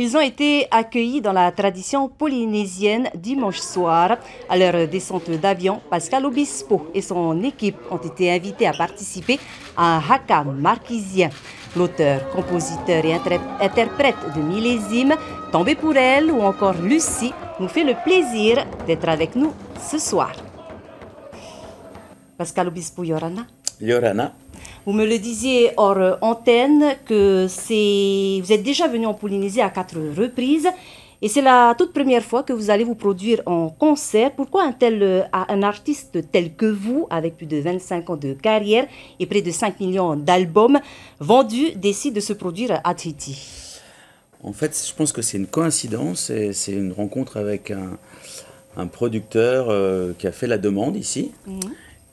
Ils ont été accueillis dans la tradition polynésienne dimanche soir. À leur descente d'avion, Pascal Obispo et son équipe ont été invités à participer à un haka marquisien. L'auteur, compositeur et interprète de Millésime, Tombé pour elle ou encore Lucie, nous fait le plaisir d'être avec nous ce soir. Pascal Obispo Yorana. Yorana. Vous me le disiez hors antenne que c'est, vous êtes déjà venu en Polynésie à quatre reprises et c'est la toute première fois que vous allez vous produire en concert. Pourquoi un, tel, un artiste tel que vous, avec plus de 25 ans de carrière et près de 5 millions d'albums vendus, décide de se produire à Tahiti? En fait, je pense que c'est une coïncidence et c'est une rencontre avec un, producteur euh, qui a fait la demande ici. Mhm.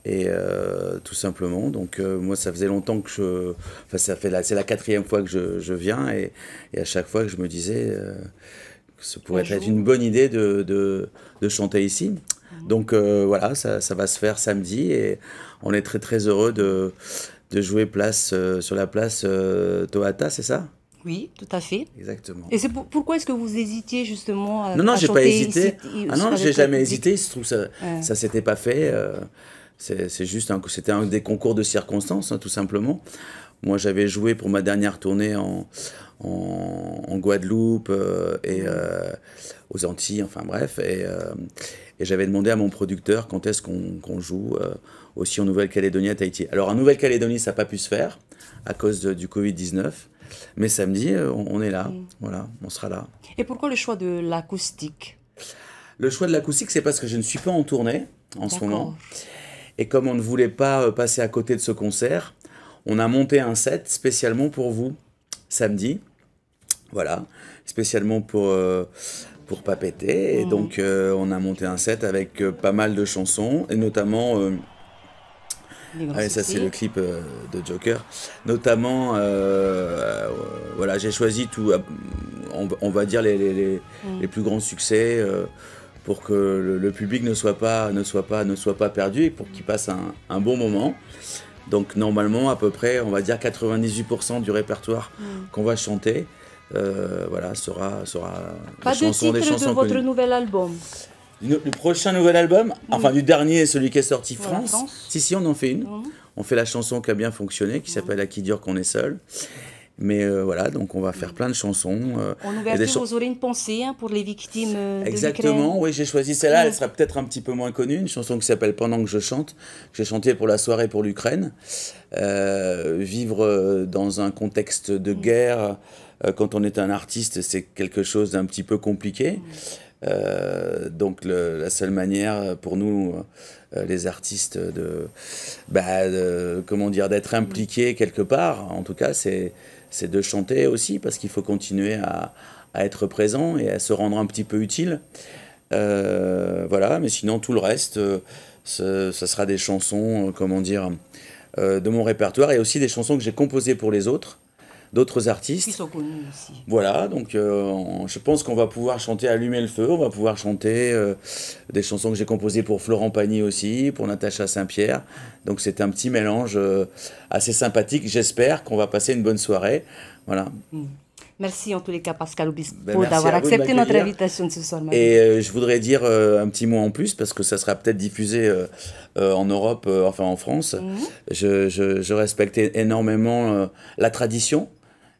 Et euh, tout simplement, donc euh, moi ça faisait longtemps que je, enfin ça fait c'est la quatrième fois que je, je viens et, et, à chaque fois que je me disais euh, que ce pourrait être une bonne idée de, de, de chanter ici. Mhm. Donc voilà, ça, ça, va se faire samedi et on est très très heureux de, de jouer place sur la place Toata, c'est ça? Oui, tout à fait. Exactement. Et c'est pourquoi est-ce que vous hésitiez justement à Non, non, j'ai pas hésité. ah non, j'ai jamais hésité. Il se trouve ça, ça s'était pas fait. C'est juste un, c'était un des concours de circonstances, hein, tout simplement. Moi, j'avais joué pour ma dernière tournée en, en, Guadeloupe euh, et euh, aux Antilles, enfin bref. Et, euh, et j'avais demandé à mon producteur quand est-ce qu'on joue aussi en Nouvelle-Calédonie à Tahiti. Alors, en Nouvelle-Calédonie, ça n'a pas pu se faire à cause du Covid-19. Mais samedi, on, est là. Voilà, on sera là. Et pourquoi le choix de l'acoustique? Le choix de l'acoustique, c'est parce que je ne suis pas en tournée en ce moment. Et comme on ne voulait pas euh, passer à côté de ce concert, on a monté un set spécialement pour vous, samedi. Voilà, spécialement pour, euh, pour Papété. Et mmh. donc, euh, on a monté un set avec pas mal de chansons, et notamment. Ça c'est le clip de Joker. Notamment, voilà, j'ai choisi tout, on, va dire les, les, mmh. les, plus grands succès pour que le, public ne soit pas, ne soit pas, ne soit pas perdu et pour qu'il passe un, bon moment. Donc normalement, à peu près, on va dire 98% du répertoire mm. qu'on va chanter, euh, voilà, sera, sera pas des chansons, de des chansons de votre nouvel album. Le, prochain nouvel album, enfin du dernier, celui qui est sorti France. Si si, on en fait une. Mm. On fait la chanson qui a bien fonctionné, qui s'appelle À qui dure qu'on est seul. Mais euh, voilà, donc on va faire plein de chansons. Euh, en ouverture, vous aurez une pensée hein, pour les victimes euh, de Exactement, oui, j'ai choisi celle-là. Elle sera peut-être un petit peu moins connue, une chanson qui s'appelle Pendant que je chante, que j'ai chantée pour la soirée pour l'Ukraine. vivre dans un contexte de mm. guerre, quand on est un artiste, c'est quelque chose d'un petit peu compliqué. Mm. donc la seule manière pour nous, les artistes, de, bah, de comment dire, d'être impliqués quelque part, en tout cas, c'est c'est de chanter aussi, parce qu'il faut continuer à, être présent et à se rendre un petit peu utile. Euh, voilà, mais sinon tout le reste, euh, ce, sera des chansons, euh, comment dire, de mon répertoire et aussi des chansons que j'ai composées pour les autres d'autres artistes. Qui sont connus aussi. Voilà, donc euh, je pense qu'on va pouvoir chanter Allumer le feu, on va pouvoir chanter euh, des chansons que j'ai composées pour Florent Pagny aussi, pour Natacha Saint-Pierre. Donc c'est un petit mélange euh, assez sympathique. J'espère qu'on va passer une bonne soirée. Voilà. Hmm. Merci en tous les cas Pascal Obispo ben, d'avoir accepté notre invitation de ce soir. Et je voudrais dire un petit mot en plus parce que ça sera peut-être diffusé en Europe, enfin en France. Hmm. Je, je, je, respecte énormément la tradition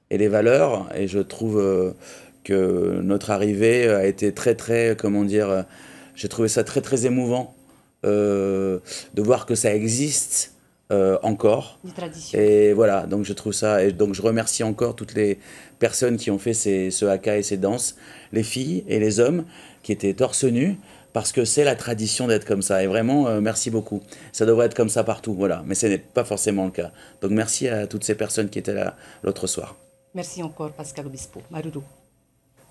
et les valeurs. Et je trouve euh, que notre arrivée a été très, très, comment dire, euh, j'ai trouvé ça très, très émouvant euh, de voir que ça existe. Encore. Et voilà, donc je trouve ça, et donc je remercie encore toutes les personnes qui ont fait ces, ce haka et ces danses, les filles et les hommes qui étaient torse nu, parce que c'est la tradition d'être comme ça. Et vraiment, merci beaucoup. Ça devrait être comme ça partout, voilà. Mais ce n'est pas forcément le cas. Donc merci à toutes ces personnes qui étaient là l'autre soir. Merci encore, Pascal Obispo. Maruru.